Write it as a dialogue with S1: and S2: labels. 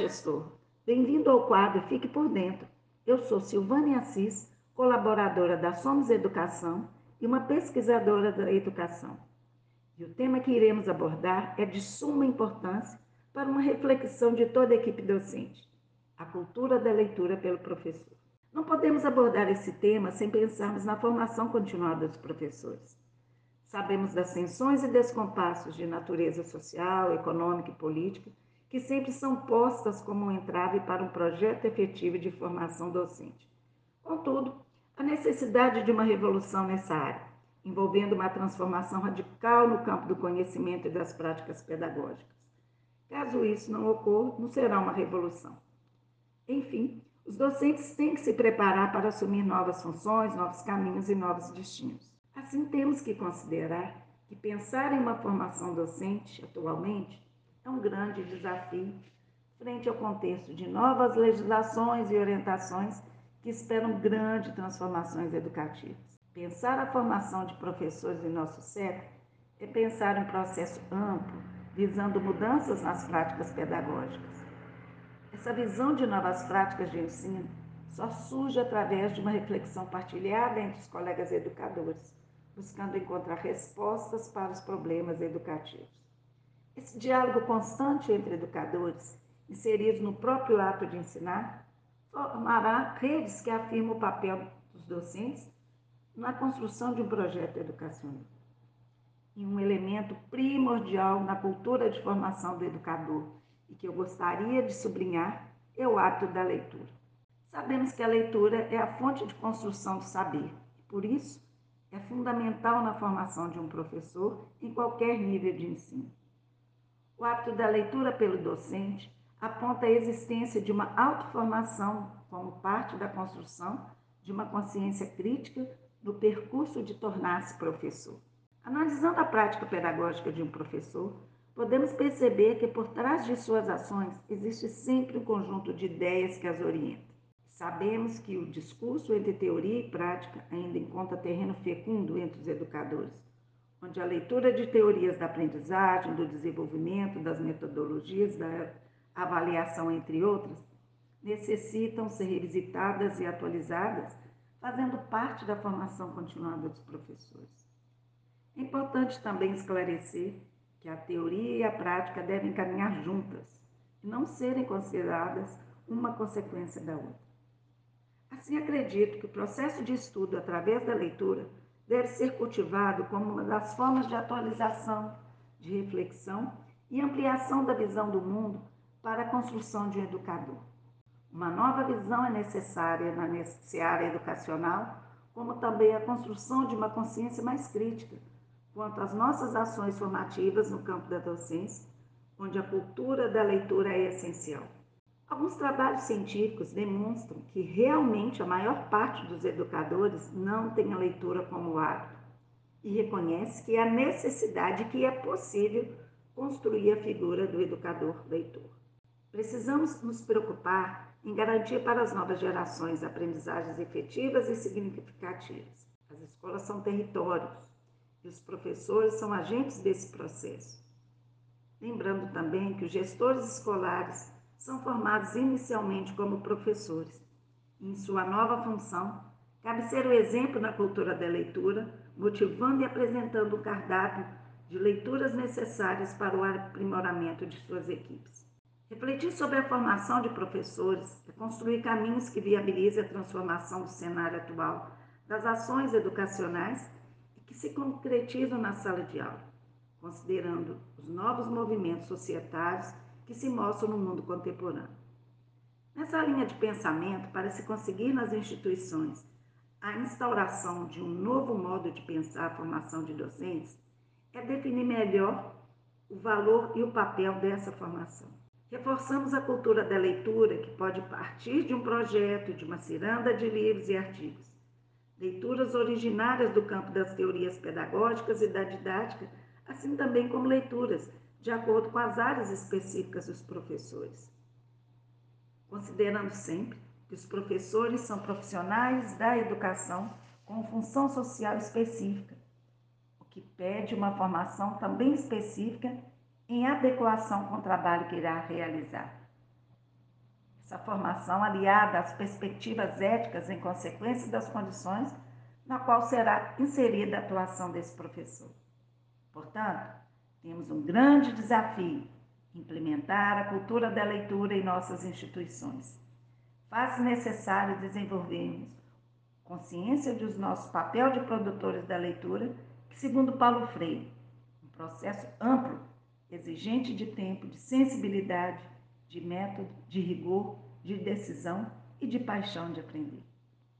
S1: gestor! Bem-vindo ao quadro Fique por Dentro. Eu sou Silvânia Assis, colaboradora da Somos Educação e uma pesquisadora da educação. E o tema que iremos abordar é de suma importância para uma reflexão de toda a equipe docente: a cultura da leitura pelo professor. Não podemos abordar esse tema sem pensarmos na formação continuada dos professores. Sabemos das tensões e descompassos de natureza social, econômica e política que sempre são postas como um entrave para um projeto efetivo de formação docente. Contudo, a necessidade de uma revolução nessa área, envolvendo uma transformação radical no campo do conhecimento e das práticas pedagógicas. Caso isso não ocorra, não será uma revolução. Enfim, os docentes têm que se preparar para assumir novas funções, novos caminhos e novos destinos. Assim, temos que considerar que pensar em uma formação docente atualmente é um grande desafio frente ao contexto de novas legislações e orientações que esperam grandes transformações educativas. Pensar a formação de professores em nosso século é pensar um processo amplo, visando mudanças nas práticas pedagógicas essa visão de novas práticas de ensino só surge através de uma reflexão partilhada entre os colegas educadores, buscando encontrar respostas para os problemas educativos. Esse diálogo constante entre educadores, inseridos no próprio ato de ensinar, formará redes que afirmam o papel dos docentes na construção de um projeto educacional. E um elemento primordial na cultura de formação do educador, e que eu gostaria de sublinhar é o hábito da leitura. Sabemos que a leitura é a fonte de construção do saber, por isso é fundamental na formação de um professor em qualquer nível de ensino. O hábito da leitura pelo docente aponta a existência de uma autoformação como parte da construção de uma consciência crítica no percurso de tornar-se professor. Analisando a prática pedagógica de um professor, podemos perceber que por trás de suas ações existe sempre um conjunto de ideias que as orientam. Sabemos que o discurso entre teoria e prática ainda encontra terreno fecundo entre os educadores, onde a leitura de teorias da aprendizagem, do desenvolvimento, das metodologias, da avaliação, entre outras, necessitam ser revisitadas e atualizadas, fazendo parte da formação continuada dos professores. É importante também esclarecer que a teoria e a prática devem caminhar juntas e não serem consideradas uma consequência da outra. Assim, acredito que o processo de estudo através da leitura deve ser cultivado como uma das formas de atualização, de reflexão e ampliação da visão do mundo para a construção de um educador. Uma nova visão é necessária na área educacional, como também a construção de uma consciência mais crítica quanto às nossas ações formativas no campo da docência, onde a cultura da leitura é essencial. Alguns trabalhos científicos demonstram que realmente a maior parte dos educadores não tem a leitura como hábito e reconhece que há necessidade que é possível construir a figura do educador leitor. Precisamos nos preocupar em garantir para as novas gerações aprendizagens efetivas e significativas. As escolas são territórios e os professores são agentes desse processo. Lembrando também que os gestores escolares são formados inicialmente como professores. em sua nova função, cabe ser o exemplo na cultura da leitura, motivando e apresentando um cardápio de leituras necessárias para o aprimoramento de suas equipes. Refletir sobre a formação de professores é construir caminhos que viabilizem a transformação do cenário atual das ações educacionais que se concretizam na sala de aula, considerando os novos movimentos societários que se mostram no mundo contemporâneo. Nessa linha de pensamento, para se conseguir nas instituições a instauração de um novo modo de pensar a formação de docentes, é definir melhor o valor e o papel dessa formação. Reforçamos a cultura da leitura, que pode partir de um projeto, de uma ciranda de livros e artigos leituras originárias do campo das teorias pedagógicas e da didática, assim também como leituras de acordo com as áreas específicas dos professores. Considerando sempre que os professores são profissionais da educação com função social específica, o que pede uma formação também específica em adequação com o trabalho que irá realizar. Essa formação aliada às perspectivas éticas em consequência das condições na qual será inserida a atuação desse professor. Portanto, temos um grande desafio: implementar a cultura da leitura em nossas instituições. Faz necessário desenvolvermos consciência dos nossos papel de produtores da leitura, que, segundo Paulo Freire, um processo amplo, exigente de tempo, de sensibilidade, de método, de rigor, de decisão e de paixão de aprender.